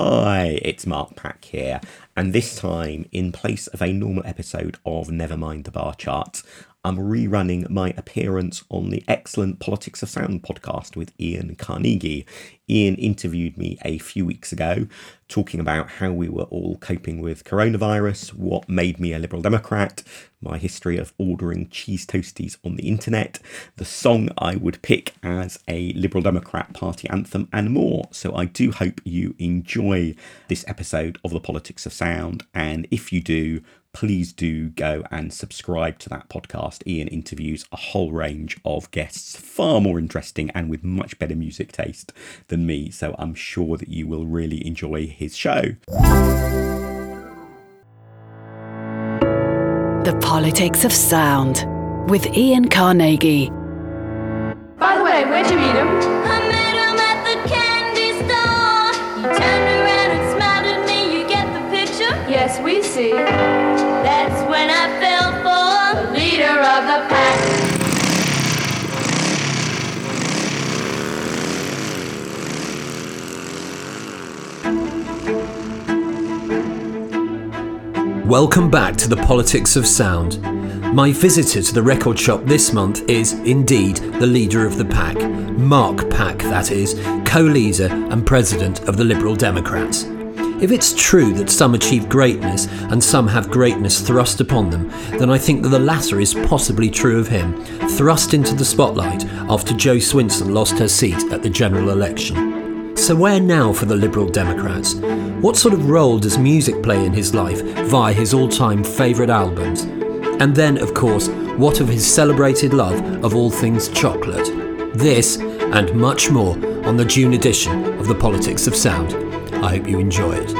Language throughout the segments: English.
Hi, it's Mark Pack here, and this time, in place of a normal episode of Nevermind the Bar Charts, I'm rerunning my appearance on the excellent Politics of Sound podcast with Ian Carnegie. Ian interviewed me a few weeks ago talking about how we were all coping with coronavirus, what made me a Liberal Democrat, my history of ordering cheese toasties on the internet, the song I would pick as a Liberal Democrat Party anthem, and more. So I do hope you enjoy this episode of the Politics of Sound, and if you do, please do go and subscribe to that podcast. Ian interviews a whole range of guests, far more interesting and with much better music taste than me. So I'm sure that you will really enjoy his show. The Politics of Sound with Ian Carnegie. By the way, where'd you meet him? I met him at the candy store. He turned around and smiled at me. You get the picture? Yes, we see. When I fell for leader of the pack. Welcome back to the Politics of Sound. My visitor to the record shop this month is, indeed, the leader of the pack, Mark Pack, that is, co leader and president of the Liberal Democrats. If it's true that some achieve greatness and some have greatness thrust upon them, then I think that the latter is possibly true of him, thrust into the spotlight after Jo Swinson lost her seat at the general election. So, where now for the Liberal Democrats? What sort of role does music play in his life via his all time favourite albums? And then, of course, what of his celebrated love of all things chocolate? This and much more on the June edition of the Politics of Sound. I hope you enjoy it.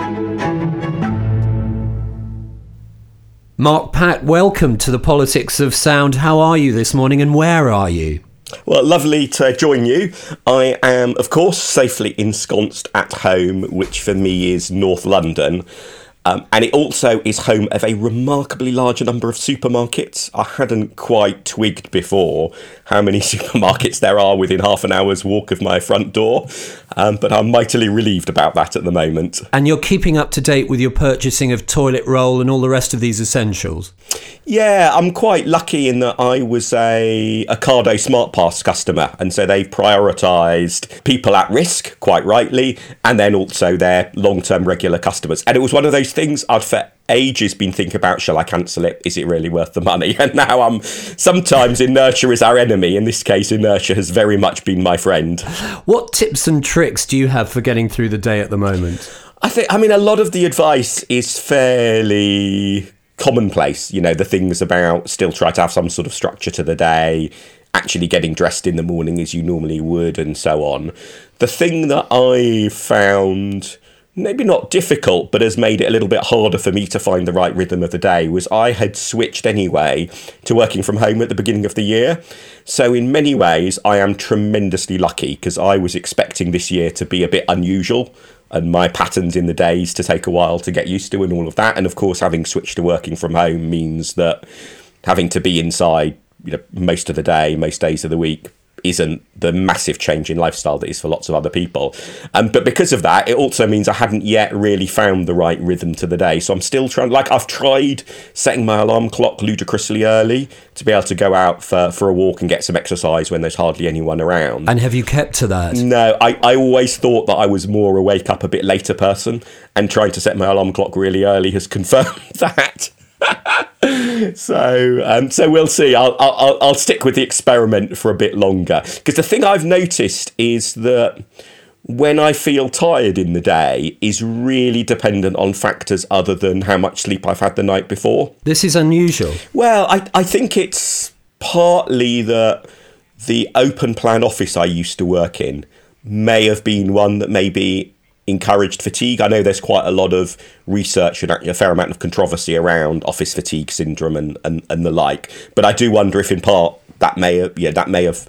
Mark Pack, welcome to the Politics of Sound. How are you this morning and where are you? Well, lovely to join you. I am, of course, safely ensconced at home, which for me is North London. Um, and it also is home of a remarkably large number of supermarkets. I hadn't quite twigged before how many supermarkets there are within half an hour's walk of my front door, um, but I'm mightily relieved about that at the moment. And you're keeping up to date with your purchasing of toilet roll and all the rest of these essentials. Yeah, I'm quite lucky in that I was a Ocado Smart Pass customer, and so they've prioritised people at risk, quite rightly, and then also their long term regular customers. And it was one of those things I'd for ages been thinking about shall I cancel it? Is it really worth the money? And now I'm sometimes inertia is our enemy. In this case, inertia has very much been my friend. What tips and tricks do you have for getting through the day at the moment? I think, I mean, a lot of the advice is fairly commonplace. You know, the things about still try to have some sort of structure to the day, actually getting dressed in the morning as you normally would, and so on. The thing that I found maybe not difficult, but has made it a little bit harder for me to find the right rhythm of the day was I had switched anyway to working from home at the beginning of the year. So, in many ways, I am tremendously lucky because I was expecting this year to be a bit unusual and my patterns in the days to take a while to get used to and all of that. And of course, having switched to working from home means that having to be inside you know, most of the day, most days of the week, isn't the massive change in lifestyle that is for lots of other people. Um, but because of that, it also means I hadn't yet really found the right rhythm to the day. So I'm still trying, like, I've tried setting my alarm clock ludicrously early to be able to go out for, for a walk and get some exercise when there's hardly anyone around. And have you kept to that? No, I, I always thought that I was more a wake up a bit later person, and trying to set my alarm clock really early has confirmed that. so um, so we'll see. I'll, I'll I'll stick with the experiment for a bit longer because the thing I've noticed is that when I feel tired in the day is really dependent on factors other than how much sleep I've had the night before. This is unusual. Well, I I think it's partly that the open plan office I used to work in may have been one that maybe encouraged fatigue. I know there's quite a lot of research and a fair amount of controversy around office fatigue syndrome and, and, and the like. But I do wonder if, in part, that may have yeah that may have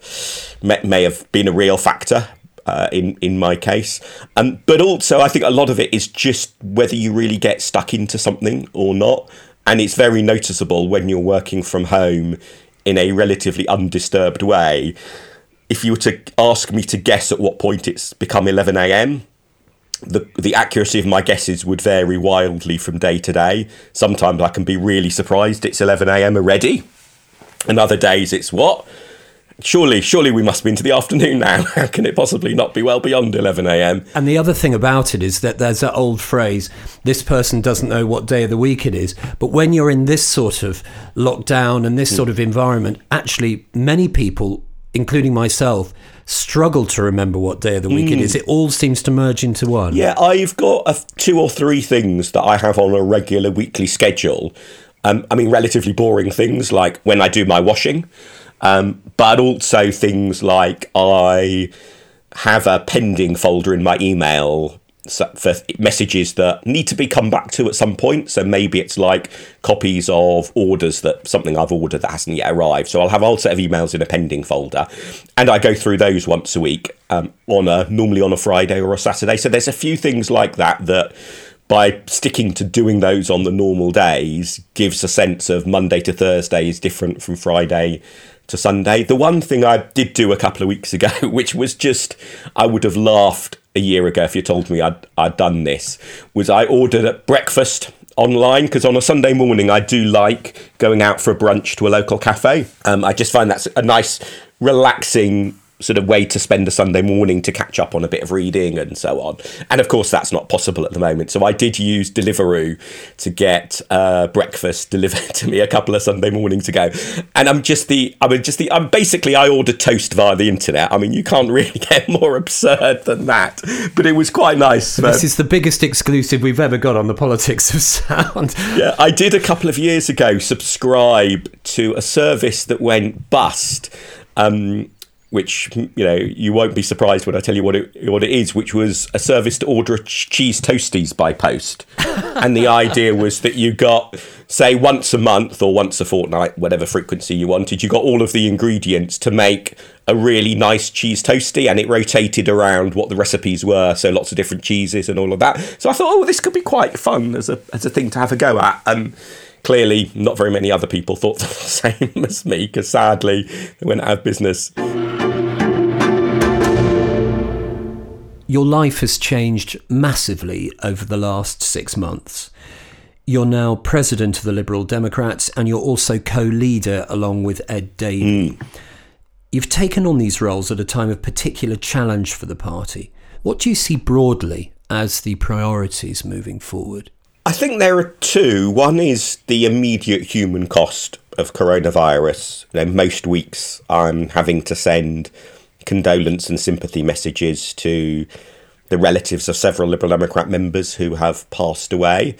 may, may have been a real factor. Uh, in in my case, um, but also I think a lot of it is just whether you really get stuck into something or not, and it's very noticeable when you're working from home in a relatively undisturbed way. If you were to ask me to guess at what point it's become 11 a.m., the the accuracy of my guesses would vary wildly from day to day. Sometimes I can be really surprised it's 11 a.m. already, and other days it's what? Surely, surely we must be into the afternoon now. How can it possibly not be well beyond 11 a.m.? And the other thing about it is that there's that old phrase this person doesn't know what day of the week it is. But when you're in this sort of lockdown and this hmm. sort of environment, actually, many people, including myself, struggle to remember what day of the week it is. It all seems to merge into one. Yeah, I've got a, two or three things that I have on a regular weekly schedule. Um, I mean, relatively boring things like when I do my washing, um, but also things like I have a pending folder in my email for messages that need to be come back to at some point. So maybe it's like copies of orders that something I've ordered that hasn't yet arrived. So I'll have a whole set of emails in a pending folder, and I go through those once a week um, on a normally on a Friday or a Saturday. So there's a few things like that that by sticking to doing those on the normal days gives a sense of Monday to Thursday is different from Friday to Sunday. The one thing I did do a couple of weeks ago, which was just, I would have laughed a year ago if you told me I'd, I'd done this, was I ordered a breakfast online because on a Sunday morning I do like going out for a brunch to a local cafe. Um, I just find that's a nice, relaxing sort of way to spend a Sunday morning to catch up on a bit of reading and so on. And of course, that's not possible at the moment. So I did use Deliveroo to get uh, breakfast delivered to me a couple of Sunday mornings ago. And I'm just the, I mean, just the, I'm basically, I ordered toast via the internet. I mean, you can't really get more absurd than that. But it was quite nice. This is the biggest exclusive we've ever got on the politics of sound. Yeah, I did a couple of years ago subscribe to a service that went bust. Um, which you know you won't be surprised when I tell you what it what it is, which was a service to order ch- cheese toasties by post, and the idea was that you got say once a month or once a fortnight, whatever frequency you wanted, you got all of the ingredients to make a really nice cheese toasty, and it rotated around what the recipes were, so lots of different cheeses and all of that. So I thought, oh, this could be quite fun as a as a thing to have a go at, and clearly not very many other people thought the same as me because sadly they went out of business. Your life has changed massively over the last six months. You're now president of the Liberal Democrats and you're also co leader along with Ed Davey. Hmm. You've taken on these roles at a time of particular challenge for the party. What do you see broadly as the priorities moving forward? I think there are two. One is the immediate human cost of coronavirus. You most weeks I'm having to send condolence and sympathy messages to the relatives of several Liberal Democrat members who have passed away.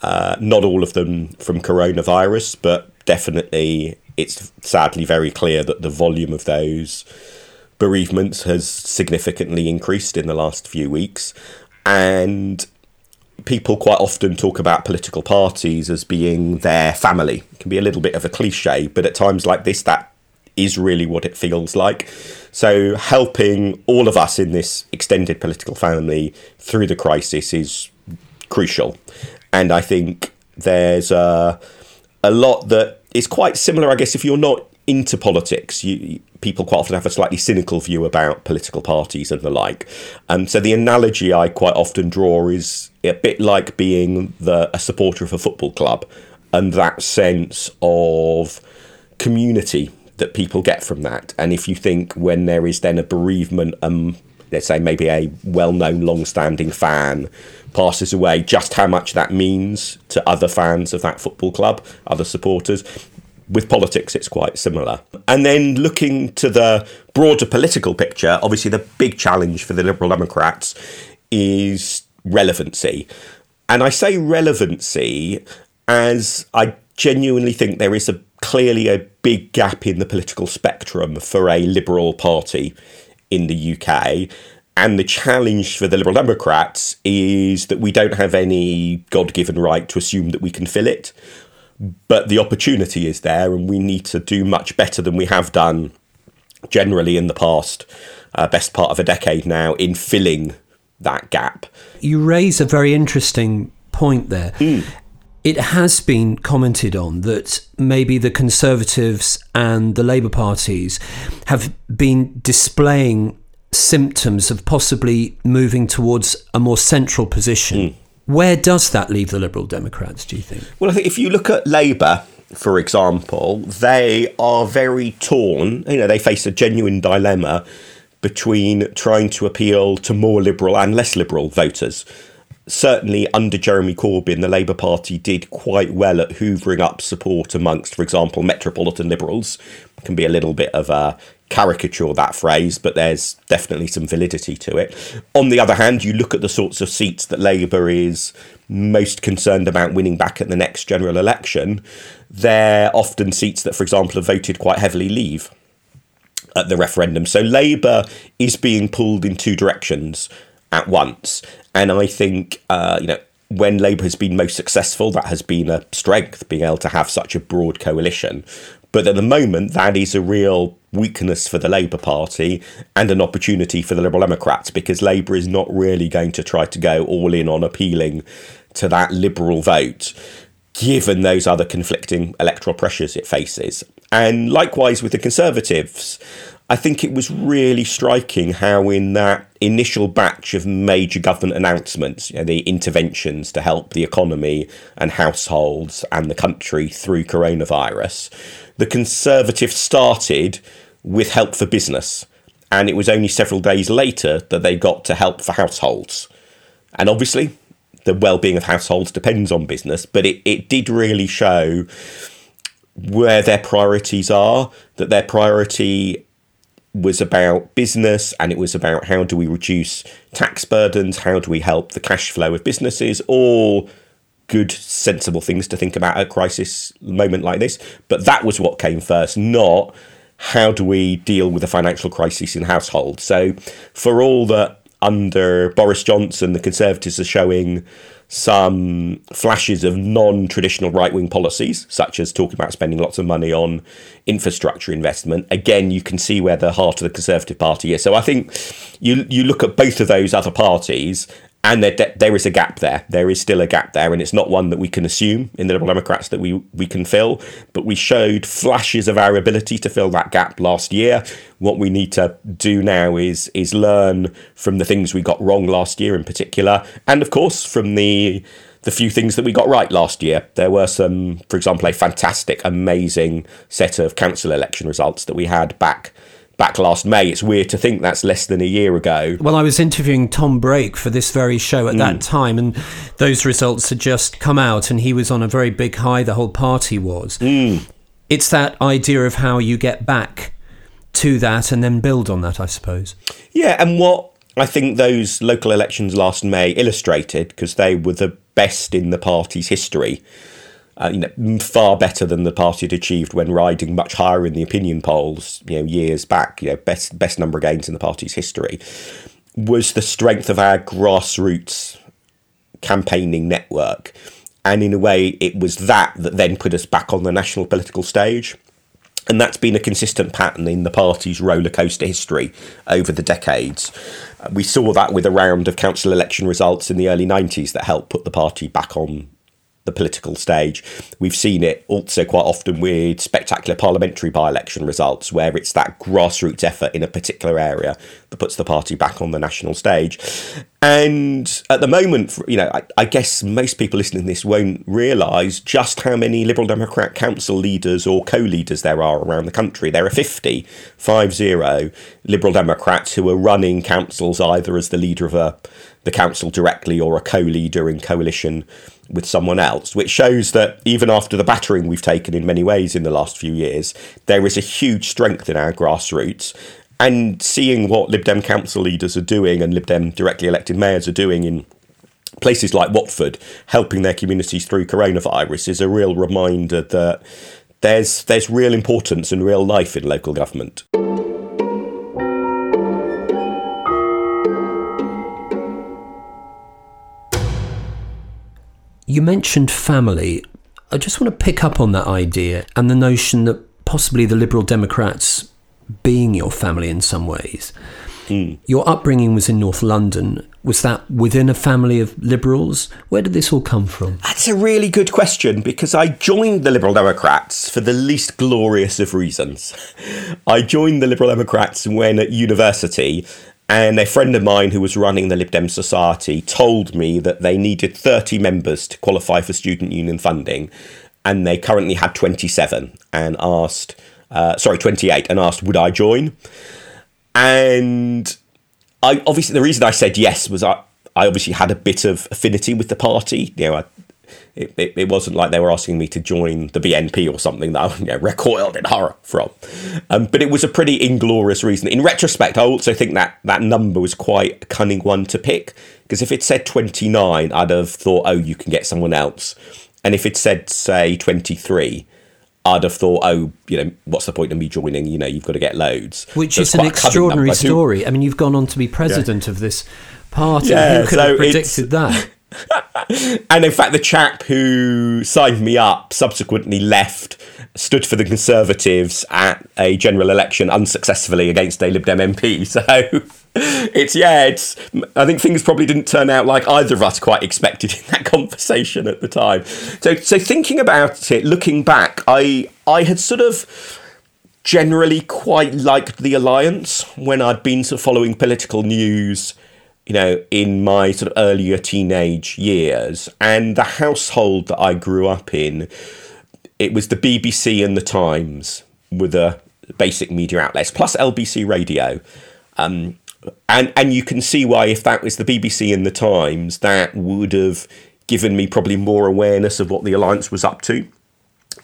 Uh, not all of them from coronavirus, but definitely it's sadly very clear that the volume of those bereavements has significantly increased in the last few weeks. And people quite often talk about political parties as being their family. It can be a little bit of a cliche, but at times like this, that is really what it feels like. So, helping all of us in this extended political family through the crisis is crucial. And I think there's a, a lot that is quite similar, I guess, if you're not into politics, you, people quite often have a slightly cynical view about political parties and the like. And so the analogy I quite often draw is a bit like being the, a supporter of a football club and that sense of community that people get from that. And if you think when there is then a bereavement, um, let's say maybe a well-known, long-standing fan passes away, just how much that means to other fans of that football club, other supporters. With politics, it's quite similar. And then looking to the broader political picture, obviously the big challenge for the Liberal Democrats is relevancy. And I say relevancy as I genuinely think there is a clearly a big gap in the political spectrum for a Liberal Party in the UK. And the challenge for the Liberal Democrats is that we don't have any God given right to assume that we can fill it. But the opportunity is there, and we need to do much better than we have done generally in the past, uh, best part of a decade now, in filling that gap. You raise a very interesting point there. It has been commented on that maybe the Conservatives and the Labour parties have been displaying symptoms of possibly moving towards a more central position. Where does that leave the Liberal Democrats, do you think? Well, I think if you look at Labour, for example, they are very torn. You know, they face a genuine dilemma between trying to appeal to more liberal and less liberal voters. Certainly, under Jeremy Corbyn, the Labour Party did quite well at hoovering up support amongst, for example, metropolitan liberals. Can be a little bit of a caricature that phrase, but there's definitely some validity to it. On the other hand, you look at the sorts of seats that Labour is most concerned about winning back at the next general election. They're often seats that, for example, have voted quite heavily Leave at the referendum. So Labour is being pulled in two directions at once, and I think uh, you know when Labour has been most successful, that has been a strength, being able to have such a broad coalition. But at the moment, that is a real weakness for the Labour Party and an opportunity for the Liberal Democrats because Labour is not really going to try to go all in on appealing to that liberal vote, given those other conflicting electoral pressures it faces. And likewise with the Conservatives, I think it was really striking how, in that initial batch of major government announcements, you know, the interventions to help the economy and households and the country through coronavirus, the Conservatives started with help for business. And it was only several days later that they got to help for households. And obviously, the well being of households depends on business, but it, it did really show where their priorities are, that their priority was about business and it was about how do we reduce tax burdens, how do we help the cash flow of businesses, all good, sensible things to think about at a crisis moment like this. But that was what came first, not how do we deal with a financial crisis in households. So, for all that under Boris Johnson, the Conservatives are showing some flashes of non traditional right wing policies, such as talking about spending lots of money on infrastructure investment. Again, you can see where the heart of the Conservative Party is. So I think you, you look at both of those other parties and there, there is a gap there. There is still a gap there, and it's not one that we can assume in the Liberal Democrats that we we can fill. But we showed flashes of our ability to fill that gap last year. What we need to do now is is learn from the things we got wrong last year, in particular, and of course from the the few things that we got right last year. There were some, for example, a fantastic, amazing set of council election results that we had back back last May. It's weird to think that's less than a year ago. Well, I was interviewing Tom Brake for this very show at that mm. time, and those results had just come out, and he was on a very big high, the whole party was. Mm. It's that idea of how you get back to that and then build on that, I suppose. Yeah, and what I think those local elections last May illustrated, because they were the best in the party's history, uh, you know, far better than the party had achieved when riding much higher in the opinion polls, you know, years back. You know, best best number of gains in the party's history was the strength of our grassroots campaigning network, and in a way, it was that that then put us back on the national political stage. And that's been a consistent pattern in the party's roller coaster history over the decades. We saw that with a round of council election results in the early 90s that helped put the party back on the political stage. We've seen it also quite often with spectacular parliamentary by election results, where it's that grassroots effort in a particular area that puts the party back on the national stage. And at the moment, you know, I, I guess most people listening to this won't realise just how many Liberal Democrat council leaders or co leaders there are around the country. There are 50, 50 Liberal Democrats who are running councils either as the leader of a the council directly or a co-leader in coalition with someone else, which shows that even after the battering we've taken in many ways in the last few years, there is a huge strength in our grassroots. And seeing what Lib Dem council leaders are doing and Lib Dem directly elected mayors are doing in places like Watford, helping their communities through coronavirus, is a real reminder that there's there's real importance and real life in local government. You mentioned family. I just want to pick up on that idea and the notion that possibly the Liberal Democrats being your family in some ways. Hmm. Your upbringing was in North London. Was that within a family of Liberals? Where did this all come from? That's a really good question because I joined the Liberal Democrats for the least glorious of reasons. I joined the Liberal Democrats when at university And a friend of mine who was running the Lib Dem Society told me that they needed 30 members to qualify for student union funding, and they currently had 27 and asked, uh, sorry, 28, and asked, would I join? And I obviously, the reason I said yes was I, I obviously had a bit of affinity with the party. You know, I, it, it, it, wasn't like they were asking me to join the BNP or something that I you know, recoiled in horror from. Um, but it was a pretty inglorious reason. In retrospect, I also think that that number was quite a cunning one to pick because if it said 29, I'd have thought, oh, you can get someone else. And if it said, say, 23, I'd have thought, oh, you know, what's the point of me joining? You know, you've got to get loads. Which so is an extraordinary story. I mean, you've gone on to be president yeah. of this party. Yeah, Who could so have predicted that? And in fact, the chap who signed me up subsequently left, stood for the Conservatives at a general election unsuccessfully against a Lib Dem MP. So it's, yeah, it's, I think things probably didn't turn out like either of us quite expected in that conversation at the time. So, so thinking about it, looking back, I, I had sort of generally quite liked the alliance when I'd been sort of following political news you know, in my sort of earlier teenage years. And the household that I grew up in, it was the BBC and the Times were the basic media outlets, plus LBC Radio. Um, and and you can see why if that was the BBC and the Times, that would have given me probably more awareness of what the alliance was up to,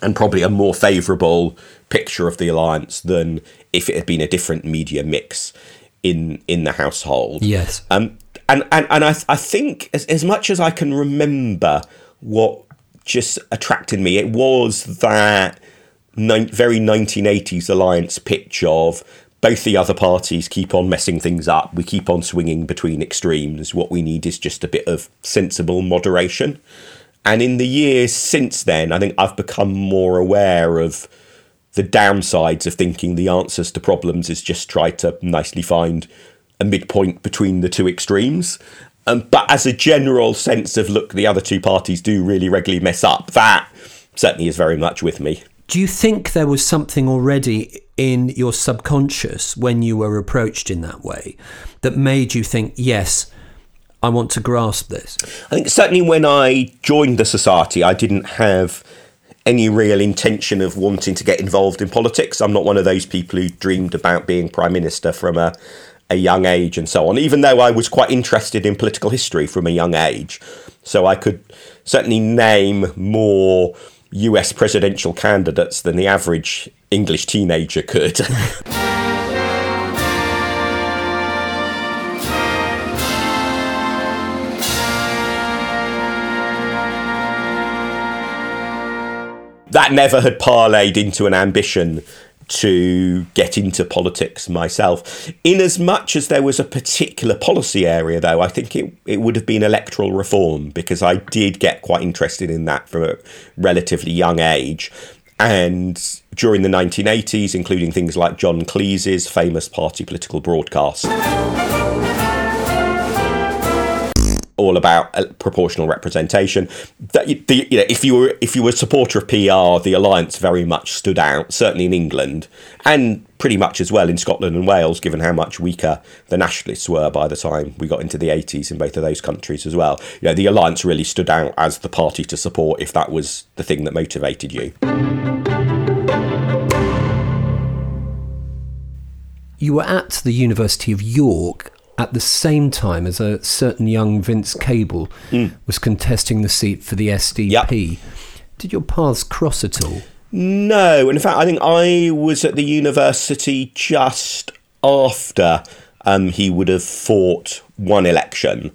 and probably a more favourable picture of the alliance than if it had been a different media mix in in the household. Yes. Um, and and and I I think as as much as I can remember, what just attracted me, it was that ni- very 1980s alliance pitch of both the other parties keep on messing things up. We keep on swinging between extremes. What we need is just a bit of sensible moderation. And in the years since then, I think I've become more aware of the downsides of thinking the answers to problems is just try to nicely find a midpoint between the two extremes. Um, but as a general sense of look, the other two parties do really regularly mess up. That certainly is very much with me. Do you think there was something already in your subconscious when you were approached in that way that made you think, yes, I want to grasp this? I think certainly when I joined the society, I didn't have any real intention of wanting to get involved in politics. I'm not one of those people who dreamed about being prime minister from a, a young age and so on, even though I was quite interested in political history from a young age. So I could certainly name more US presidential candidates than the average English teenager could. that never had parlayed into an ambition to get into politics myself. In as much as there was a particular policy area, though, I think it, it would have been electoral reform because I did get quite interested in that from a relatively young age. And during the 1980s, including things like John Cleese's famous party political broadcast all about uh, proportional representation. That the, you know, if you were if you were a supporter of PR, the alliance very much stood out, certainly in England and pretty much as well in Scotland and Wales, given how much weaker the nationalists were by the time we got into the 80s in both of those countries as well. You know, the alliance really stood out as the party to support if that was the thing that motivated you. You were at the University of York at the same time as a certain young Vince Cable mm. was contesting the seat for the SDP. Yep. Did your paths cross at all? No. In fact, I think I was at the university just after um, he would have fought one election.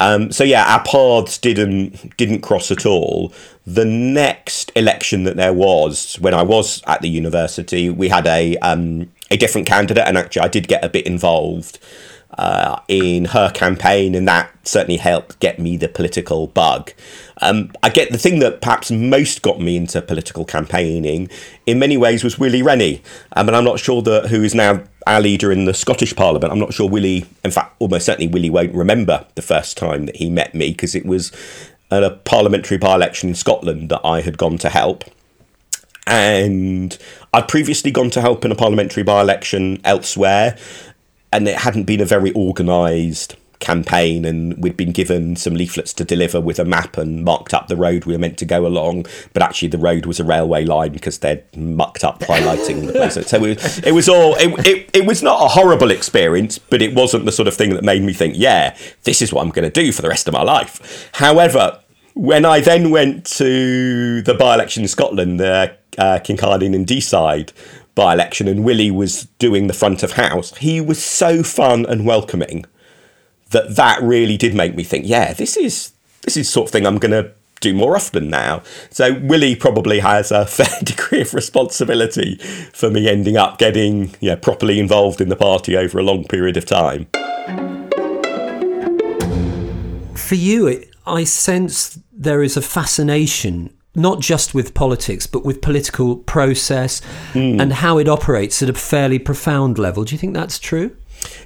Um, so yeah, our paths didn't didn't cross at all. The next election that there was, when I was at the university, we had a um, a different candidate, and actually I did get a bit involved uh, in her campaign, and that certainly helped get me the political bug. Um, I get the thing that perhaps most got me into political campaigning in many ways was Willie Rennie. Um, and I'm not sure that who is now our leader in the Scottish Parliament. I'm not sure Willie, in fact, almost certainly Willie won't remember the first time that he met me because it was at a parliamentary by election in Scotland that I had gone to help. And I'd previously gone to help in a parliamentary by election elsewhere and it hadn't been a very organised campaign and we'd been given some leaflets to deliver with a map and marked up the road we were meant to go along but actually the road was a railway line because they'd mucked up highlighting the place. So it was, it was all it, it, it was not a horrible experience but it wasn't the sort of thing that made me think yeah this is what i'm going to do for the rest of my life. However when i then went to the by-election in scotland the uh, kincardine and deeside by-election and willie was doing the front of house he was so fun and welcoming that that really did make me think, yeah, this is this is sort of thing I'm going to do more often now. So Willie probably has a fair degree of responsibility for me ending up getting yeah properly involved in the party over a long period of time. For you, I sense there is a fascination not just with politics, but with political process mm. and how it operates at a fairly profound level. Do you think that's true?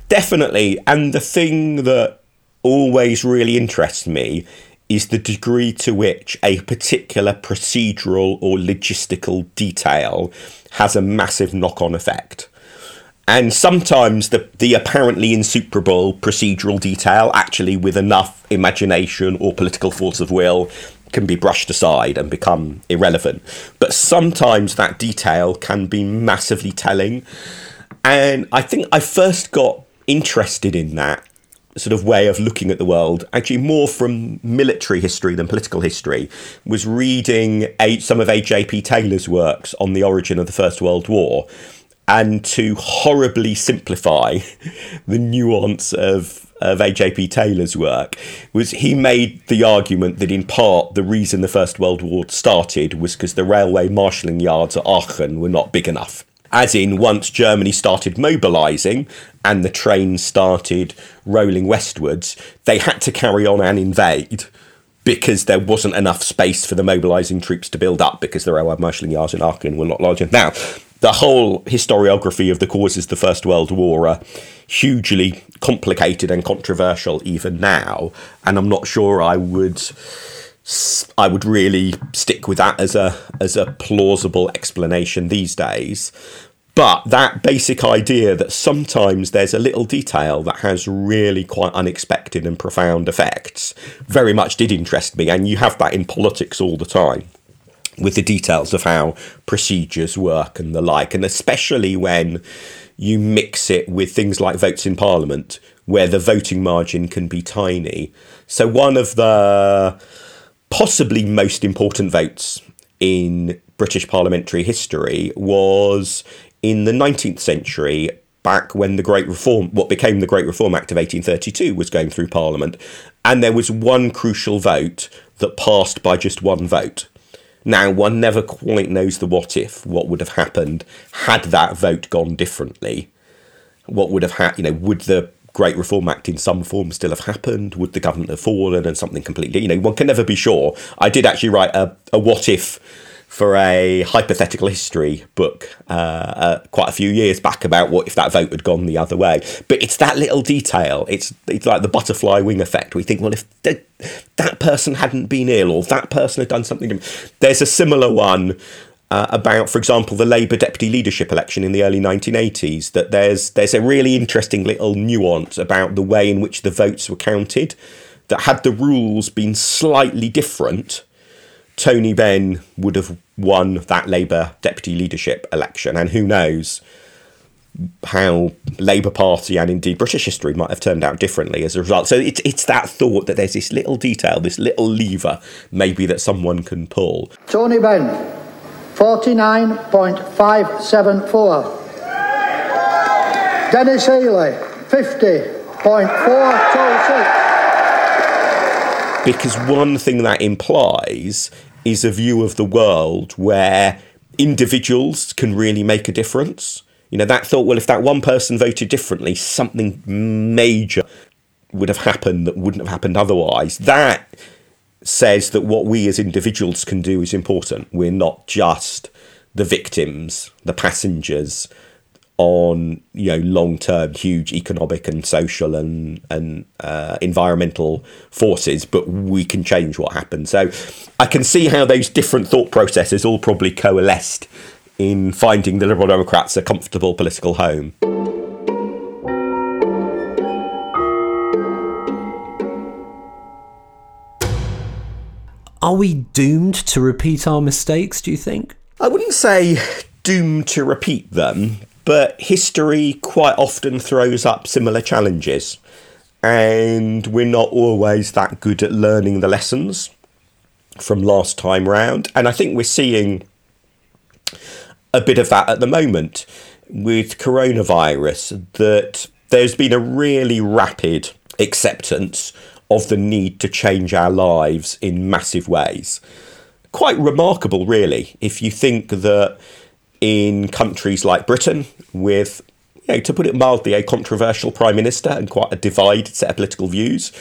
Definitely. And the thing that always really interests me is the degree to which a particular procedural or logistical detail has a massive knock on effect. And sometimes the, the apparently insuperable procedural detail, actually with enough imagination or political force of will, can be brushed aside and become irrelevant. But sometimes that detail can be massively telling. And I think I first got interested in that sort of way of looking at the world, actually more from military history than political history, was reading some of A.J.P. Taylor's works on the origin of the First World War. And to horribly simplify the nuance of of A.J.P. Taylor's work was he made the argument that in part the reason the First World War started was because the railway marshalling yards at Aachen were not big enough as in once Germany started mobilising and the trains started rolling westwards, they had to carry on and invade because there wasn't enough space for the mobilising troops to build up because the railway marshalling yards in Aachen were not large enough. Now, the whole historiography of the causes of the First World War are hugely complicated and controversial even now, and I'm not sure I would I would really stick with that as a as a plausible explanation these days. But that basic idea that sometimes there's a little detail that has really quite unexpected and profound effects very much did interest me. And you have that in politics all the time with the details of how procedures work and the like. And especially when you mix it with things like votes in Parliament, where the voting margin can be tiny. So, one of the possibly most important votes in British parliamentary history was in the 19th century, back when the Great Reform, what became the Great Reform Act of 1832, was going through Parliament. And there was one crucial vote that passed by just one vote. Now, one never quite knows the what if, what would have happened had that vote gone differently. What would have happened, you know, would the Great Reform Act in some form still have happened? Would the government have fallen and something completely, you know, one can never be sure. I did actually write a, a what if for a hypothetical history book uh, uh, quite a few years back about what if that vote had gone the other way. But it's that little detail. It's it's like the butterfly wing effect. We think, well, if th- that person hadn't been ill or that person had done something, there's a similar one. Uh, about, for example, the Labour deputy leadership election in the early 1980s, that there's there's a really interesting little nuance about the way in which the votes were counted. That had the rules been slightly different, Tony Benn would have won that Labour deputy leadership election, and who knows how Labour Party and indeed British history might have turned out differently as a result. So it's it's that thought that there's this little detail, this little lever, maybe that someone can pull. Tony Benn, forty nine point five seven four. Denis Healey, fifty point four two six. Because one thing that implies is a view of the world where individuals can really make a difference. You know, that thought, well, if that one person voted differently, something major would have happened that wouldn't have happened otherwise. That says that what we as individuals can do is important. We're not just the victims, the passengers, on you know long term huge economic and social and and uh, environmental forces, but we can change what happens. So I can see how those different thought processes all probably coalesced in finding the Liberal Democrats a comfortable political home. Are we doomed to repeat our mistakes, do you think? I wouldn't say doomed to repeat them, but history quite often throws up similar challenges. And we're not always that good at learning the lessons from last time round. And I think we're seeing a bit of that at the moment with coronavirus, that there's been a really rapid acceptance of the need to change our lives in massive ways. Quite remarkable, really, if you think that in countries like Britain, with you know, to put it mildly, a controversial prime minister and quite a divided set of political views.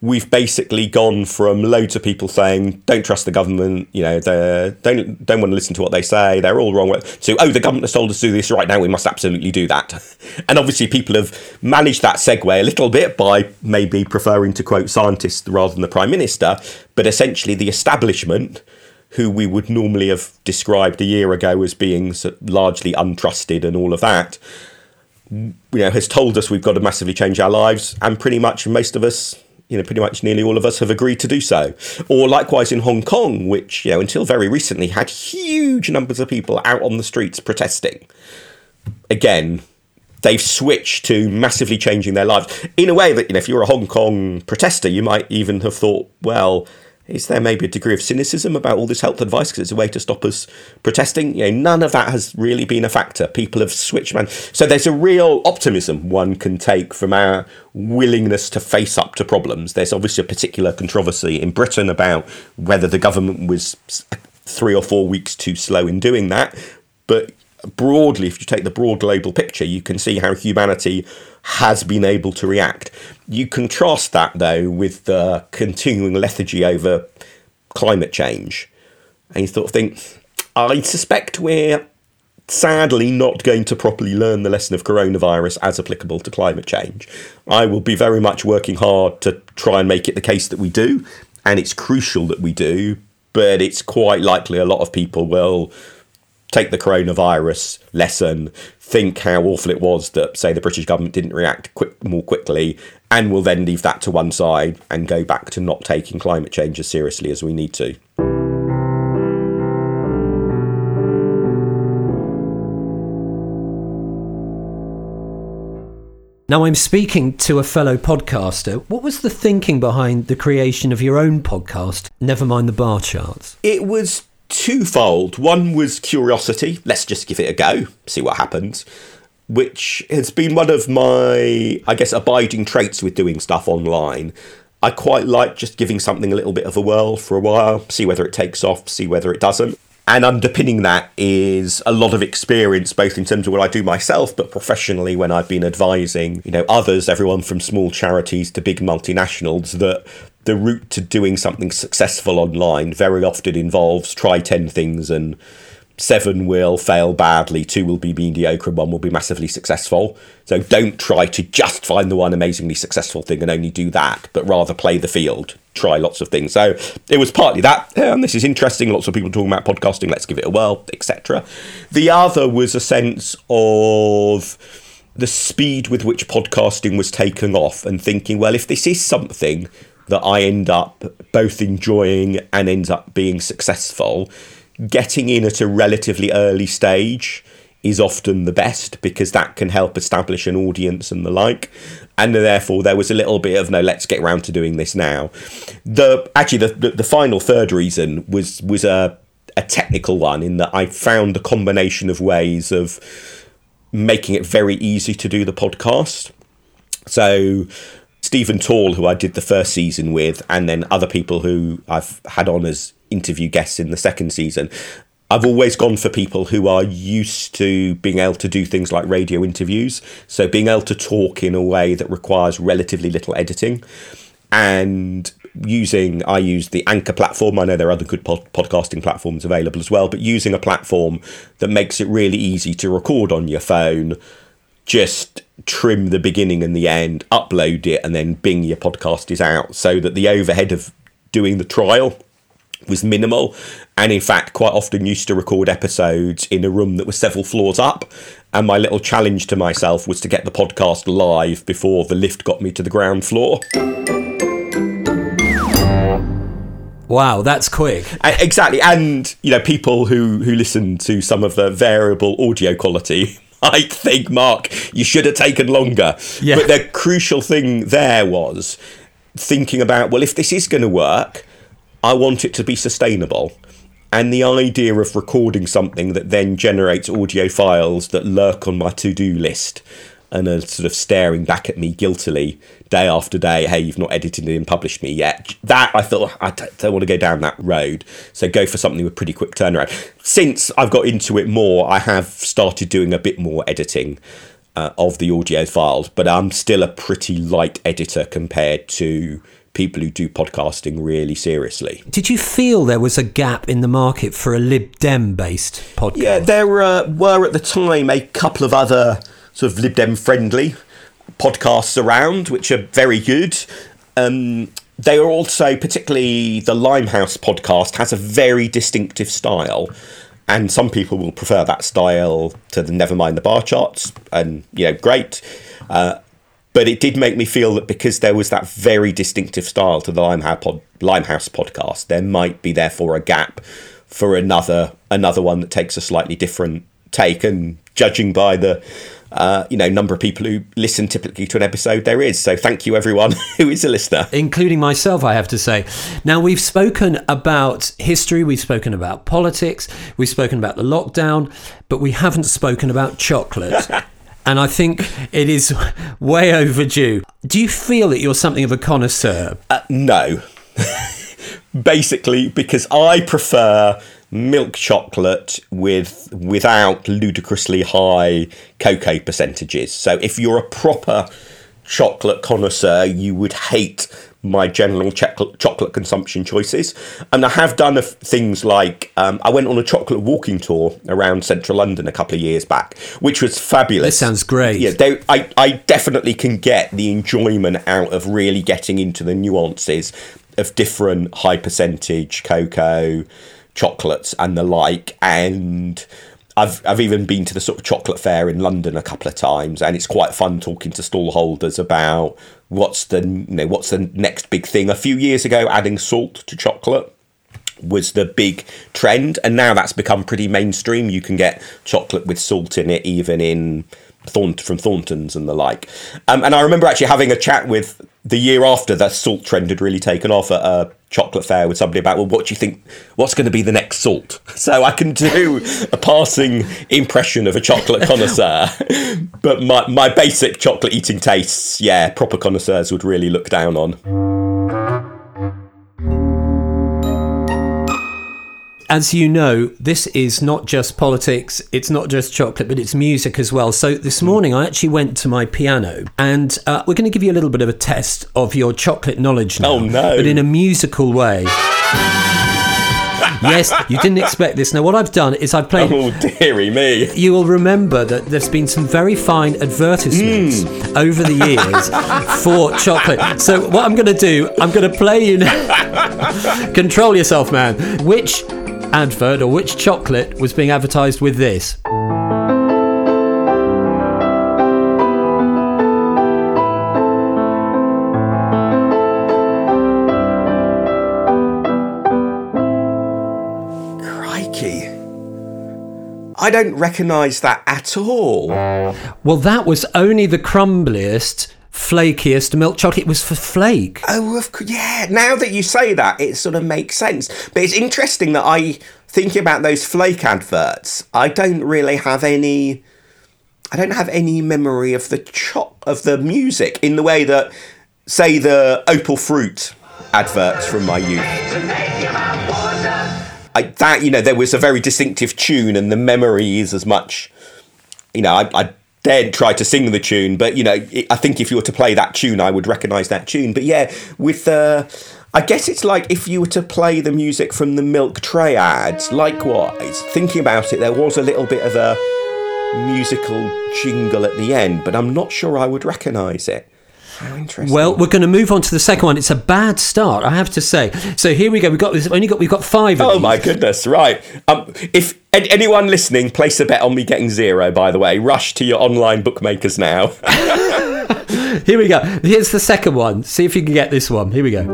We've basically gone from loads of people saying don't trust the government, you know, they don't don't want to listen to what they say, they're all wrong, to oh the government has told us to do this right now, we must absolutely do that. And obviously people have managed that segue a little bit by maybe preferring to quote scientists rather than the prime minister, but essentially the establishment who we would normally have described a year ago as being largely untrusted and all of that, you know, has told us we've got to massively change our lives, and pretty much most of us, you know, pretty much nearly all of us have agreed to do so. Or likewise in Hong Kong, which, you know, until very recently had huge numbers of people out on the streets protesting. Again, they've switched to massively changing their lives in a way that, you know, if you're a Hong Kong protester, you might even have thought, well, is there maybe a degree of cynicism about all this health advice because it's a way to stop us protesting? You know, none of that has really been a factor. People have switched, man. So there's a real optimism one can take from our willingness to face up to problems. There's obviously a particular controversy in Britain about whether the government was three or four weeks too slow in doing that. But broadly, if you take the broad global picture, you can see how humanity has been able to react. You contrast that, though, with the continuing lethargy over climate change. And you sort of think, I suspect we're sadly not going to properly learn the lesson of coronavirus as applicable to climate change. I will be very much working hard to try and make it the case that we do, and it's crucial that we do, but it's quite likely a lot of people will take the coronavirus lesson, think how awful it was that, say, the British government didn't react quick, more quickly, and we'll then leave that to one side and go back to not taking climate change as seriously as we need to. Now, I'm speaking to a fellow podcaster. What was the thinking behind the creation of your own podcast, Never Mind the Bar Charts? It was twofold. One was curiosity. Let's just give it a go, see what happens. Which has been one of my, I guess, abiding traits with doing stuff online. I quite like just giving something a little bit of a whirl for a while, see whether it takes off, see whether it doesn't. And underpinning that is a lot of experience, both in terms of what I do myself, but professionally when I've been advising, you know, others, everyone from small charities to big multinationals, that the route to doing something successful online very often involves try 10 things and seven will fail badly, two will be mediocre, and one will be massively successful. So don't try to just find the one amazingly successful thing and only do that, but rather play the field, try lots of things. So it was partly that, and this is interesting. Lots of people talking about podcasting, let's give it a whirl, etc. The other was a sense of the speed with which podcasting was taken off and thinking, well, if this is something that I end up both enjoying and ends up being successful, getting in at a relatively early stage is often the best because that can help establish an audience and the like. And therefore, there was a little bit of no, let's get round to doing this now. The actually the the, the final third reason was was a a technical one in that I found a combination of ways of making it very easy to do the podcast. So Stephen Tall, who I did the first season with, and then other people who I've had on as interview guests in the second season. I've always gone for people who are used to being able to do things like radio interviews. So, being able to talk in a way that requires relatively little editing. And using, I use the Anchor platform. I know there are other good pod- podcasting platforms available as well, but using a platform that makes it really easy to record on your phone, just trim the beginning and the end, upload it, and then bing, your podcast is out. So that the overhead of doing the trial was minimal and in fact quite often used to record episodes in a room that was several floors up and my little challenge to myself was to get the podcast live before the lift got me to the ground floor Wow, that's quick. Exactly, and you know, people who who listen to some of the variable audio quality might think, Mark, you should have taken longer. Yeah. But the crucial thing there was thinking about, well, if this is going to work, I want it to be sustainable. And the idea of recording something that then generates audio files that lurk on my to do list and are sort of staring back at me guiltily day after day, hey, you've not edited and published me yet. That I thought, I don't, don't want to go down that road. So go for something with pretty quick turnaround. Since I've got into it more, I have started doing a bit more editing uh, of the audio files, but I'm still a pretty light editor compared to people who do podcasting really seriously. Did you feel there was a gap in the market for a Lib Dem based podcast? Yeah, there uh, were at the time a couple of other sort of Lib Dem friendly podcasts around, which are very good. Um, they are also, particularly the Limehouse podcast, has a very distinctive style. And some people will prefer that style to the Nevermind the Bar Charts, and you know, great. Uh, but it did make me feel that because there was that very distinctive style to the Limehouse, pod, Limehouse podcast, there might be therefore a gap for another another one that takes a slightly different take. And judging by the uh, you know number of people who listen typically to an episode, there is. So thank you everyone who is a listener. including myself, I have to say. Now, we've spoken about history, we've spoken about politics, we've spoken about the lockdown, but we haven't spoken about chocolate. and I think it is way overdue. Do you feel that you're something of a connoisseur? Uh, no. Basically, because I prefer milk chocolate with without ludicrously high cocoa percentages. So if you're a proper chocolate connoisseur, you would hate my general chocolate chocolate consumption choices. And I have done things like um, I went on a chocolate walking tour around central London a couple of years back, which was fabulous. This sounds great. Yeah, they, I, I definitely can get the enjoyment out of really getting into the nuances of different high percentage cocoa chocolates and the like. And I've I've even been to the sort of chocolate fair in London a couple of times, and it's quite fun talking to stall holders about what's the you know what's the next big thing. A few years ago, adding salt to chocolate was the big trend, and now that's become pretty mainstream. You can get chocolate with salt in it, even in Thornt from Thornton's and the like. Um, and I remember actually having a chat with the year after the salt trend had really taken off at a chocolate fair with somebody about, well, what do you think? What's going to be the next salt? So I can do a passing impression of a chocolate connoisseur, but my my basic chocolate eating tastes, yeah, proper connoisseurs would really look down on. As you know, this is not just politics, it's not just chocolate, but it's music as well. So this morning I actually went to my piano and uh, we're going to give you a little bit of a test of your chocolate knowledge now. Oh, no. But in a musical way. yes, you didn't expect this. Now, what I've done is I've played. Oh dearie me! You will remember that there's been some very fine advertisements over the years for chocolate. So, what I'm going to do, I'm going to play you now. Control yourself, man. Which advert or which chocolate was being advertised with this? Crikey! I don't recognise that at all. Well, that was only the crumbliest, flakiest milk chocolate. Was for flake. Oh, of course, yeah. Now that you say that, it sort of makes sense. But it's interesting that I, thinking about those flake adverts, I don't really have any. I don't have any memory of the chop of the music in the way that, say, the Opal Fruit adverts from my youth. I, that you know, there was a very distinctive tune, and the memory is as much. You know, I, I daren't try to sing the tune, but you know, it, I think if you were to play that tune, I would recognise that tune. But yeah, with uh, I guess it's like if you were to play the music from the milk tray ads. Likewise, thinking about it, there was a little bit of a musical jingle at the end, but I'm not sure I would recognise it. Interesting. Well, we're going to move on to the second one. It's a bad start, I have to say. So here we go. We've got we've only got we've got five. Oh my goodness! Right. Um, if anyone listening, place a bet on me getting zero. By the way, rush to your online bookmakers now. here we go. Here's the second one. See if you can get this one. Here we go.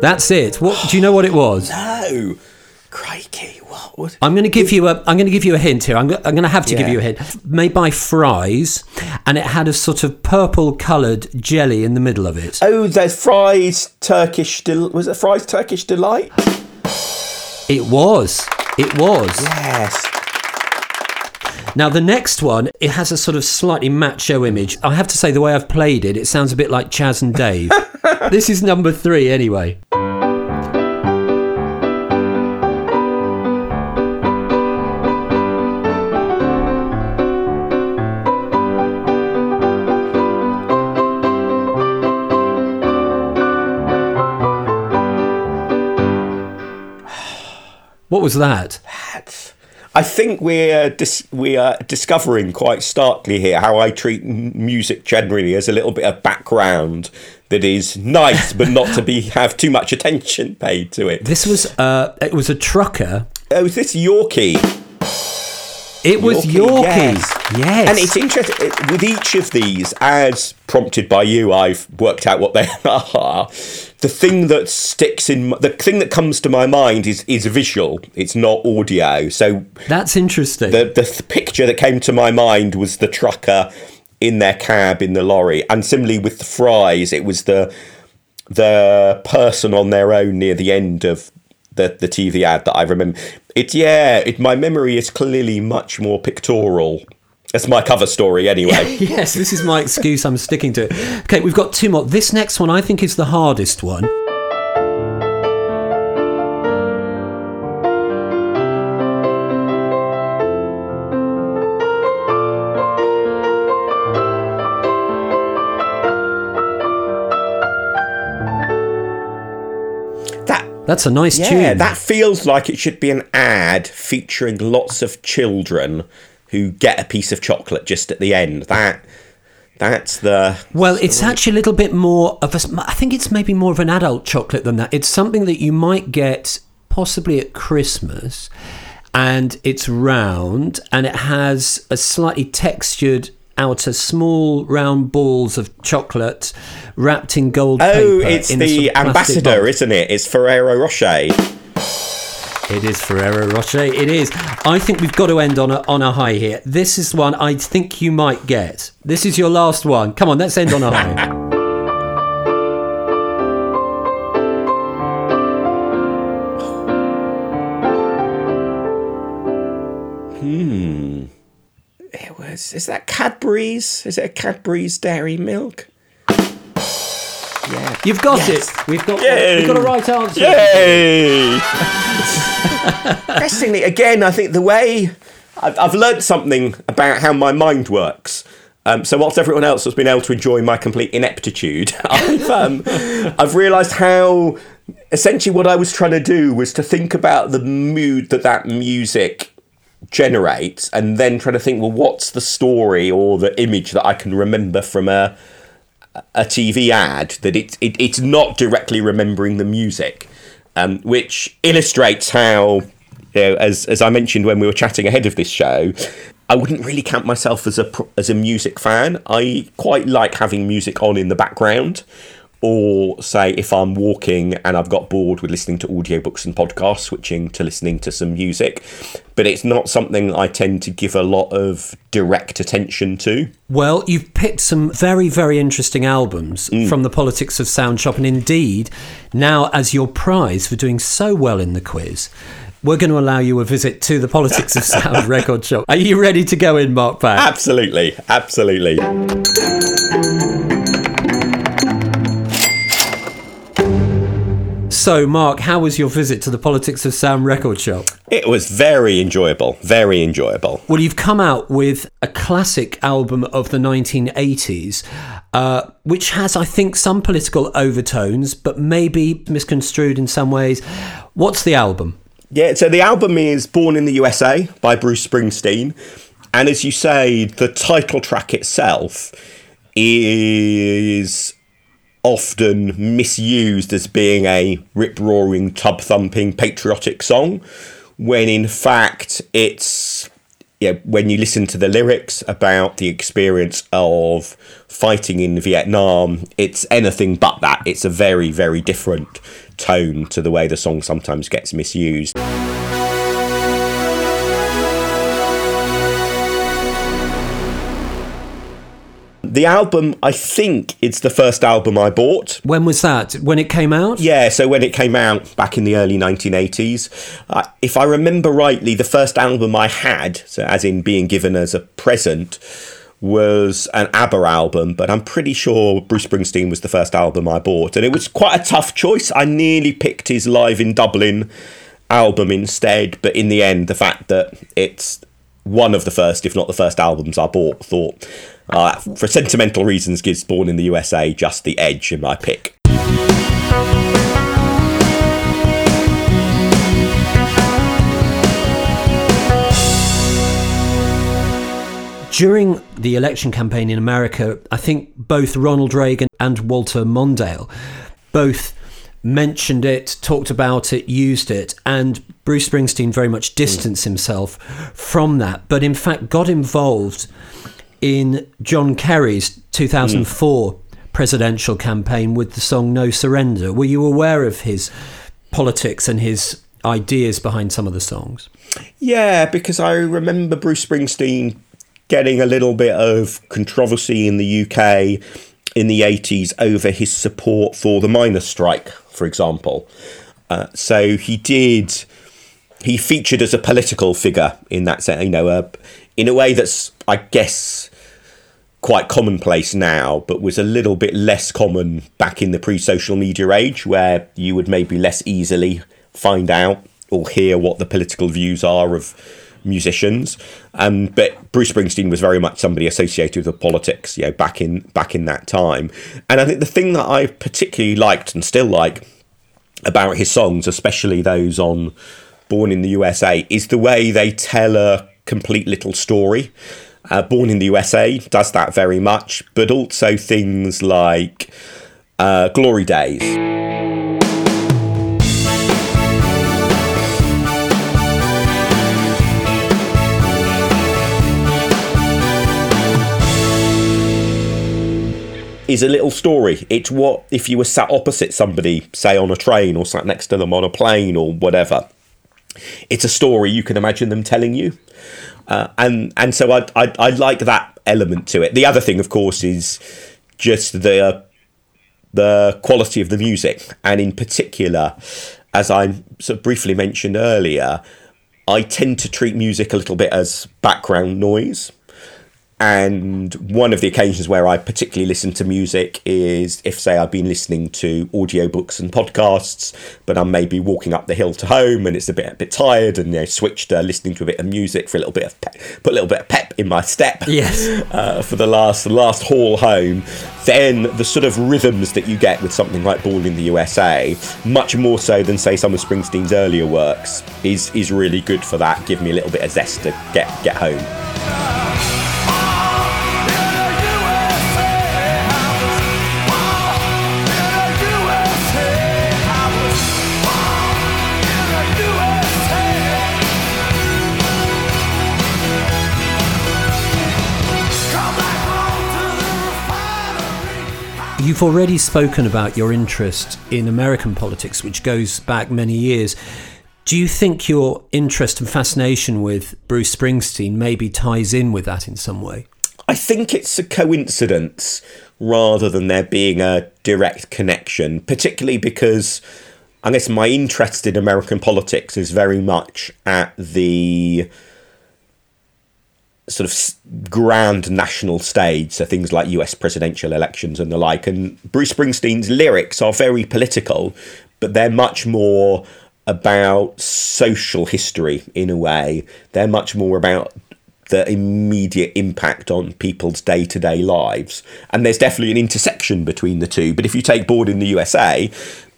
That's it. What do you know what it was? No. Crikey what? I'm going to give you a. I'm going to give you a hint here. I'm, I'm going to have to give you a hint. Made by Fry's, and it had a sort of purple-coloured jelly in the middle of it. Oh, there's Fry's Turkish. Del- was it Fry's Turkish delight? It was. It was. Yes. Now the next one, it has a sort of slightly macho image. I have to say, the way I've played it, it sounds a bit like Chas and Dave. this is number three, anyway. Was that? I think we're dis- we are discovering quite starkly here how I treat music generally as a little bit of background that is nice, but not to be have too much attention paid to it. This was uh, it was a trucker. Oh, is this Yorkie? It was Yorkie. yes. Yes. And it's interesting with each of these, as prompted by you, I've worked out what they are. The thing that sticks in, the thing that comes to my mind is is visual. It's not audio. So That's interesting. the the th- picture that came to my mind was the trucker in their cab in the lorry, and similarly with the Fry's, it was the the person on their own near the end of the the TV ad that I remember. It's yeah, it, my memory is clearly much more pictorial. That's my cover story anyway. yes, this is my excuse. I'm sticking to it. Okay, we've got two more. This next one I think is the hardest one. That's a nice yeah, tune. that feels like it should be an ad featuring lots of children who get a piece of chocolate just at the end. That that's the Well, it's actually a little bit more of a. I think it's maybe more of an adult chocolate than that. It's something that you might get possibly at Christmas, and it's round and it has a slightly textured outer, small round balls of chocolate wrapped in gold Oh, paper. it's in the ambassador, box. isn't it? It's Ferrero Rocher. It is Ferrero Rocher. It is. I think we've got to end on a on a high here. This is one I think you might get. This is your last one. Come on, let's end on a high. Was. Is that Cadbury's? Is it a Cadbury's Dairy Milk? Yeah. You've got Yes. it. We've got. Yay. We've got a right answer. Yay! Interestingly, again, I think the way I've, I've learned something about how my mind works. Um, so whilst everyone else has been able to enjoy my complete ineptitude, I've um, I've realised how essentially what I was trying to do was to think about the mood that that music generates, and then try to think, well, what's the story or the image that I can remember from a a TV ad that it, it it's not directly remembering the music, um, which illustrates how, you know, as as I mentioned when we were chatting ahead of this show, I wouldn't really count myself as a as a music fan. I quite like having music on in the background. Or say if I'm walking and I've got bored with listening to audiobooks and podcasts, switching to listening to some music. But it's not something I tend to give a lot of direct attention to. Well, you've picked some very, very interesting albums Mm. from the Politics of Sound Shop, and indeed, now as your prize for doing so well in the quiz, we're going to allow you a visit to the Politics of Sound record shop. Are you ready to go in, Mark Pack? Absolutely, absolutely. So, Mark, how was your visit to the Politics of Sound record shop? It was very enjoyable, very enjoyable. Well, you've come out with a classic album of the 1980s, uh, which has, I think, some political overtones, but maybe misconstrued in some ways. What's the album? Yeah, so the album is Born in the USA by Bruce Springsteen. And as you say, the title track itself is often misused as being a rip roaring, tub thumping, patriotic song, when in fact it's yeah, when you listen to the lyrics about the experience of fighting in Vietnam, it's anything but that. It's a very, very different tone to the way the song sometimes gets misused. The album, I think it's the first album I bought. When was that? When it came out? Yeah, so when it came out back in the early 1980s, uh, if I remember rightly, the first album I had, so as in being given as a present, was an ABBA album, but I'm pretty sure Bruce Springsteen was the first album I bought. And it was quite a tough choice. I nearly picked his Live in Dublin album instead, but in the end, the fact that it's one of the first, if not the first albums I bought, thought, uh, for sentimental reasons, gives Born in the USA just the edge in my pick. During the election campaign in America, I think both Ronald Reagan and Walter Mondale both mentioned it, talked about it, used it, and Bruce Springsteen very much distanced himself from that, but in fact got involved in John Kerry's 2004 presidential campaign with the song No Surrender. Were you aware of his politics and his ideas behind some of the songs? Yeah, because I remember Bruce Springsteen getting a little bit of controversy in the UK in the 80s over his support for the miners' strike, for example. Uh, so he did, he featured as a political figure in that sense, you know, uh, in a way that's, I guess, quite commonplace now, but was a little bit less common back in the pre social media age, where you would maybe less easily find out or hear what the political views are of musicians. Um, but Bruce Springsteen was very much somebody associated with politics, you know, back in back in that time. And I think the thing that I particularly liked and still like about his songs, especially those on Born in the USA, is the way they tell a complete little story. Uh, Born in the USA does that very much, but also things like uh, Glory Days. is a little story. It's what if you were sat opposite somebody, say on a train or sat next to them on a plane or whatever. It's a story you can imagine them telling you, uh, and and so I, I I like that element to it. The other thing, of course, is just the the quality of the music, and in particular, as I sort of briefly mentioned earlier, I tend to treat music a little bit as background noise. And one of the occasions where I particularly listen to music is if, say, I've been listening to audiobooks and podcasts, but I'm maybe walking up the hill to home and it's a bit a bit tired, and you know, switched to listening to a bit of music for a little bit of pep, put a little bit of pep in my step. Yes. Uh, for the last the last haul home, then the sort of rhythms that you get with something like Born in the USA, much more so than say some of Springsteen's earlier works, is is really good for that. Give me a little bit of zest to get get home. You've already spoken about your interest in American politics, which goes back many years. Do you think your interest and fascination with Bruce Springsteen maybe ties in with that in some way? I think it's a coincidence rather than there being a direct connection, particularly because I guess my interest in American politics is very much at the sort of grand national stage, so things like US presidential elections and the like. And Bruce Springsteen's lyrics are very political, but they're much more about social history in a way. They're much more about the immediate impact on people's day to day lives. And there's definitely an intersection between the two. But if you take Born in the USA,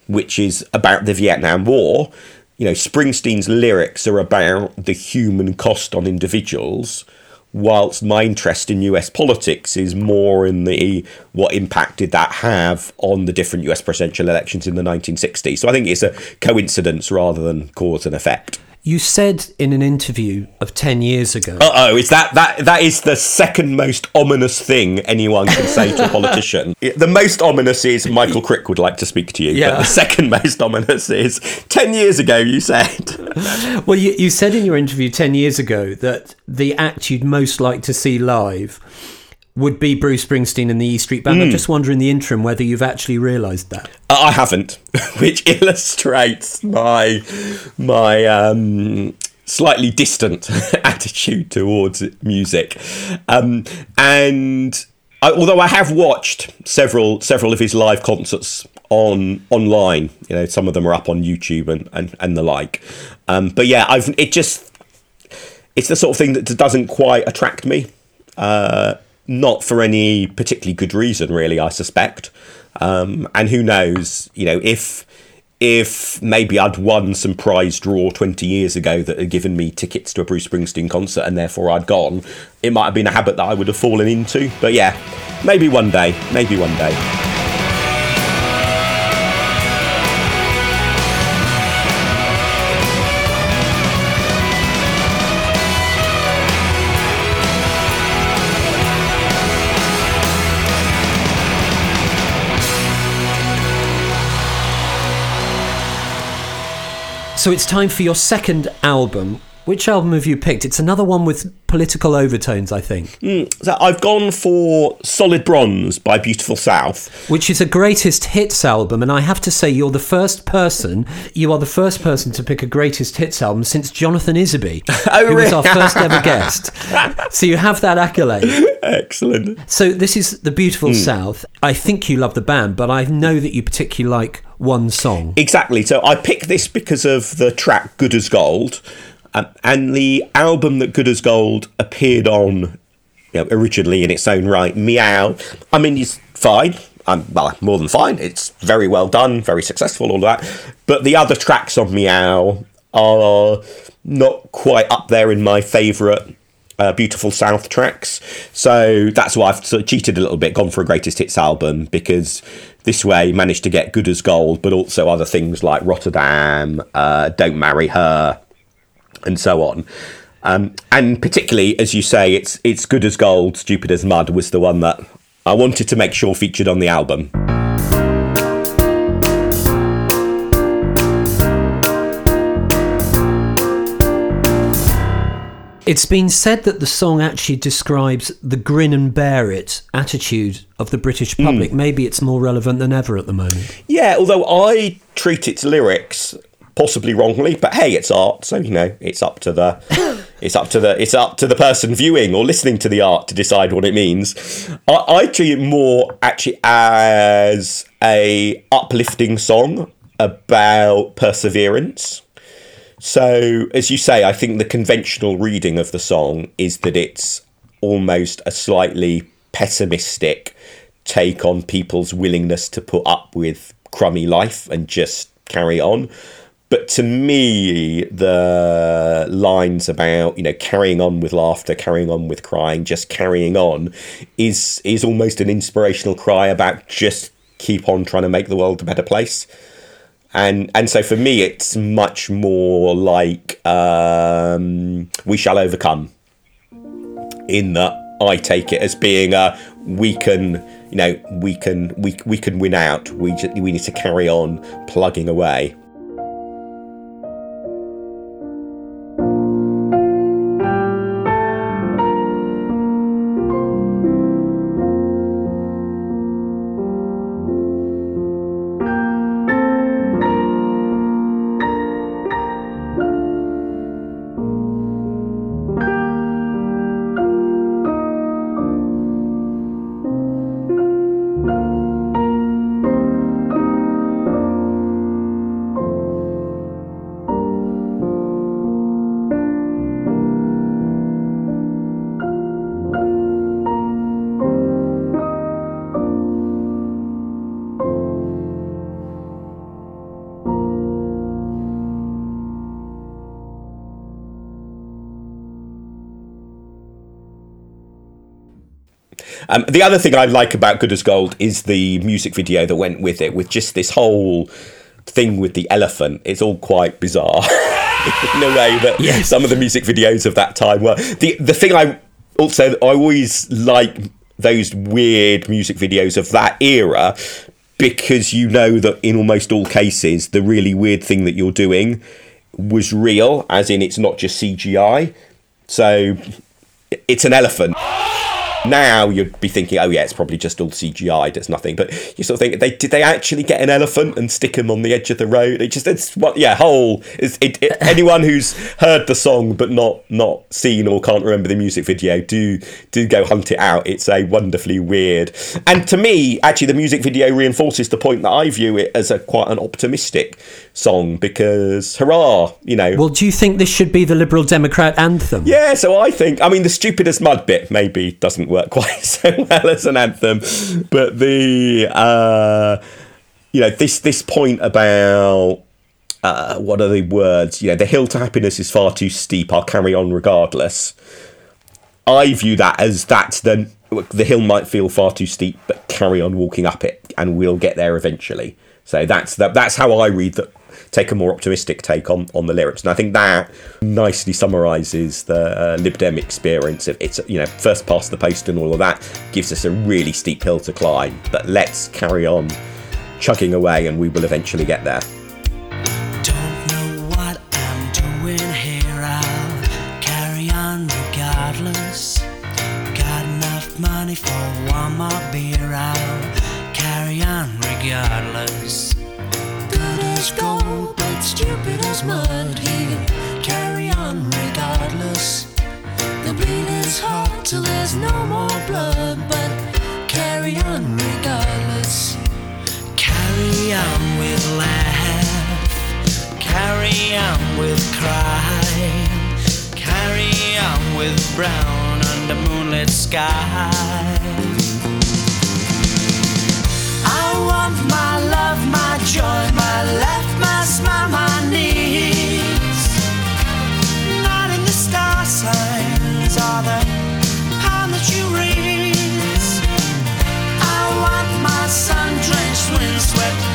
which is about the Vietnam War, you know, Springsteen's lyrics are about the human cost on individuals, whilst my interest in US politics is more in the what impact did that have on the different US presidential elections in the 1960s. So I think it's a coincidence rather than cause and effect. You said in an interview of 10 years ago. Uh oh, is that that that is the second most ominous thing anyone can say to a politician? the most ominous is Michael Crick would like to speak to you. Yeah. But the second most ominous is ten years ago you said. Well, you, you said in your interview 10 years ago that the act you'd most like to see live would be Bruce Springsteen and the E Street Band. I'm just wondering in the interim whether you've actually realised that. Uh, I haven't, which illustrates my my um, slightly distant attitude towards music. Um, and I, although I have watched several several of his live concerts on online, you know, some of them are up on YouTube and and, and the like. Um, but yeah, I've it just it's the sort of thing that doesn't quite attract me. Uh, not for any particularly good reason, really. I suspect. Um, and who knows? You know, if if maybe I'd won some prize draw 20 years ago that had given me tickets to a Bruce Springsteen concert and therefore I'd gone, it might have been a habit that I would have fallen into. But yeah, maybe one day, maybe one day. So it's time for your second album. Which album have you picked? It's another one with political overtones, I think, hmm, So I've gone for Solid Bronze by Beautiful South. which is a greatest hits album. And I have to say, you're the first person, you are the first person to pick a greatest hits album since Jonathan Isaby, Oh, who was our first ever guest. So you have that accolade. Excellent. So this is the beautiful hmm. South. I think you love the band, but I know that you particularly like one song. Exactly. So I picked this because of the track Good as Gold. Um, and the album that Good as Gold appeared on you know, originally in its own right, Miaow. I mean, it's fine. I'm, well, more than fine. It's very well done, very successful, all that. But the other tracks on Miaow are not quite up there in my favourite uh, Beautiful South tracks. So that's why I've sort of cheated a little bit, gone for a greatest hits album because this way managed to get Good as Gold, but also other things like Rotterdam, uh, Don't Marry Her, and so on. Um, and particularly, as you say, it's it's good as gold, stupid as mud was the one that I wanted to make sure featured on the album. It's been said that the song actually describes the grin and bear it attitude of the British hmm. public. Maybe it's more relevant than ever at the moment. Yeah, although I treat its lyrics possibly wrongly, but hey, it's art, so you know it's up to the it's up to the it's up to the person viewing or listening to the art to decide what it means. I, I treat it more actually as a uplifting song about perseverance. So, as you say, I think the conventional reading of the song is that it's almost a slightly pessimistic take on people's willingness to put up with crummy life and just carry on. But to me, the lines about you know carrying on with laughter, carrying on with crying, just carrying on, is is almost an inspirational cry about just keep on trying to make the world a better place and and so for me it's much more like um, we shall overcome in that I take it as being a we can you know we can we, we can win out. We just, we need to carry on plugging away Um, the other thing I like about Good as Gold is the music video that went with it, with just this whole thing with the elephant. It's all quite bizarre. in a way that Yes. some of the music videos of that time were. The the thing I also I always like those weird music videos of that era because you know that in almost all cases the really weird thing that you're doing was real, as in it's not just CGI. So it's an elephant. Now you'd be thinking, oh yeah, it's probably just all CGI. There's nothing, but you sort of think, they did they actually get an elephant and stick him on the edge of the road? It just it's what yeah, whole. It's, it, it, anyone who's heard the song but not not seen or can't remember the music video, do do go hunt it out. It's a wonderfully weird, and to me, actually, the music video reinforces the point that I view it as a quite an optimistic song because hurrah, you know. Well, do you think this should be the Liberal Democrat anthem? Yeah, so I think I mean the stupidest mud bit maybe doesn't work quite so well as an anthem, but the uh, you know this this point about uh, what are the words? You know, the hill to happiness is far too steep. I'll carry on regardless. I view that as that's the the hill might feel far too steep, but carry on walking up it, and we'll get there eventually. So that's that. That's how I read that. Take a more optimistic take on, on the lyrics, and I think that nicely summarises the uh, Lib Dem experience. Of it's you know first past the post and all of that gives us a really steep hill to climb, but let's carry on chugging away, and we will eventually get there. For one more beer. I'll carry on regardless. But stupid as mud. He'll carry on regardless. The bleed is hot till there's no more blood, but carry on regardless. Carry on with laugh. Carry on with cry. Carry on with brown under moonlit sky. Want my love, my joy, my laugh, my smile, my needs. Not in the star signs the palm that you read. I want my sun-drenched, windswept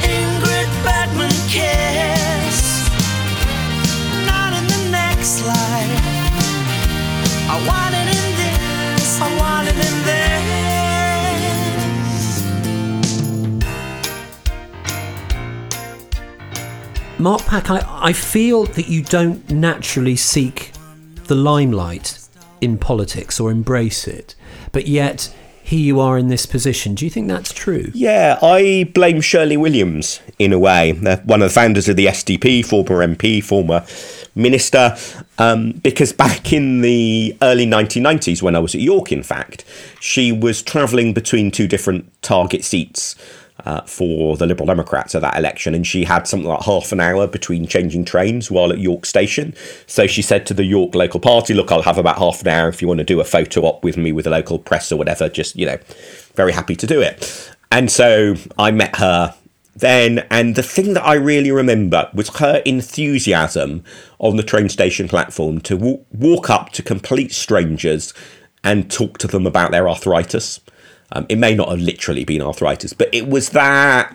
Mark Pack, I, I feel that you don't naturally seek the limelight in politics or embrace it, but yet here you are in this position. Do you think that's true? Yeah, I blame Shirley Williams in a way, one of the founders of the SDP, former MP, former minister, um, because back in the early 1990s, when I was at York, in fact, she was travelling between two different target seats. Uh, for the Liberal Democrats at that election, and she had something like half an hour between changing trains while at York Station. So she said to the York local party, "Look, I'll have about half an hour if you want to do a photo op with me with the local press or whatever. Just you know, very happy to do it." And so I met her then, and the thing that I really remember was her enthusiasm on the train station platform to w- walk up to complete strangers and talk to them about their arthritis. Um, it may not have literally been arthritis, but it was that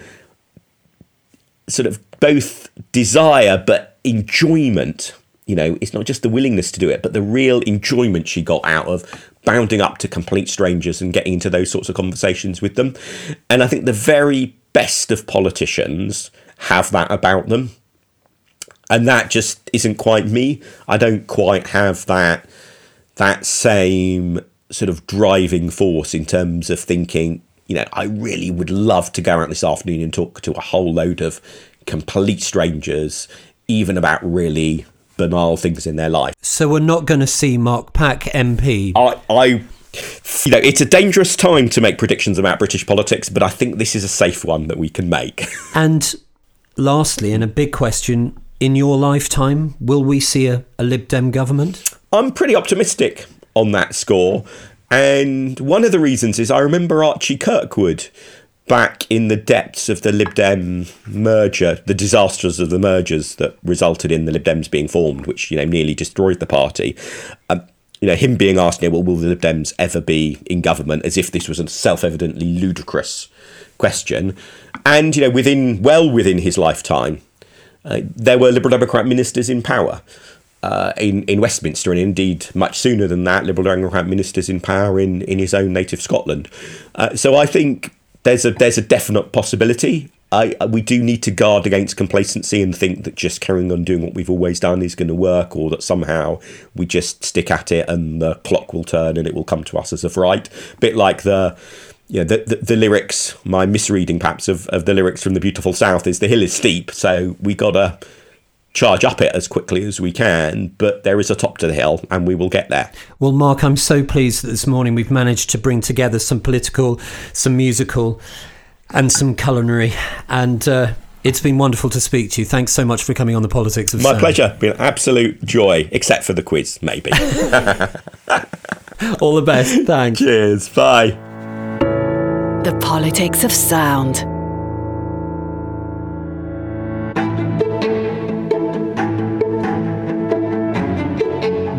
sort of both desire but enjoyment. You know, it's not just the willingness to do it, but the real enjoyment she got out of bounding up to complete strangers and getting into those sorts of conversations with them. And I think the very best of politicians have that about them. And that just isn't quite me. I don't quite have that that same sort of driving force in terms of thinking, you know, I really would love to go out this afternoon and talk to a whole load of complete strangers, even about really banal things in their life. So we're not going to see Mark Pack MP. I, I, you know, it's a dangerous time to make predictions about British politics, but I think this is a safe one that we can make. And lastly, and a big question, in your lifetime, will we see a, a Lib Dem government? I'm pretty optimistic on that score. And one of the reasons is I remember Archie Kirkwood back in the depths of the Lib Dem merger, the disasters of the mergers that resulted in the Lib Dems being formed, which, you know, nearly destroyed the party. Um, you know, him being asked, you know, well, will the Lib Dems ever be in government, as if this was a self-evidently ludicrous question. And, you know, within, well within his lifetime, uh, there were Liberal Democrat ministers in power. Uh, in in Westminster, and indeed much sooner than that, Liberal Democrat ministers in power in, in his own native Scotland. Uh, so I think there's a there's a definite possibility. I, we do need to guard against complacency and think that just carrying on doing what we've always done is going to work, or that somehow we just stick at it and the clock will turn and it will come to us as of right. Bit like the know, the, the, the lyrics, my misreading perhaps of, of the lyrics from the beautiful south is the hill is steep, so we gotta charge up it as quickly as we can, but there is a top to the hill and we will get there. Well, Mark, I'm so pleased that this morning we've managed to bring together some political, some musical, and some culinary. And uh, it's been wonderful to speak to you. Thanks so much for coming on the Politics of Sound. My Sound. pleasure. Been an absolute joy, except for the quiz, maybe. All the best. Thanks. Cheers. Bye. The Politics of Sound.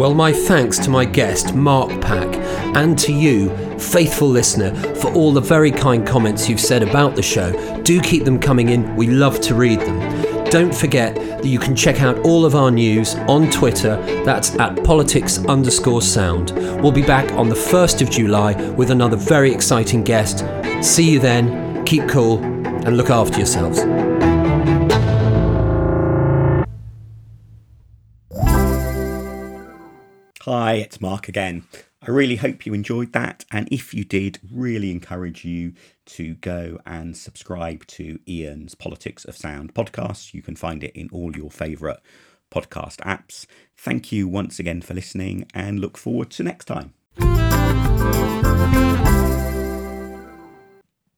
Well, my thanks to my guest, Mark Pack, and to you, faithful listener, for all the very kind comments you've said about the show. Do keep them coming in, we love to read them. Don't forget that you can check out all of our news on Twitter, that's at politics underscore sound. We'll be back on the 1st of July with another very exciting guest. See you then, keep cool, and look after yourselves. Hi, it's Mark again. I really hope you enjoyed that. And if you did, really encourage you to go and subscribe to Ian's Politics of Sound podcast. You can find it in all your favourite podcast apps. Thank you once again for listening and look forward to next time.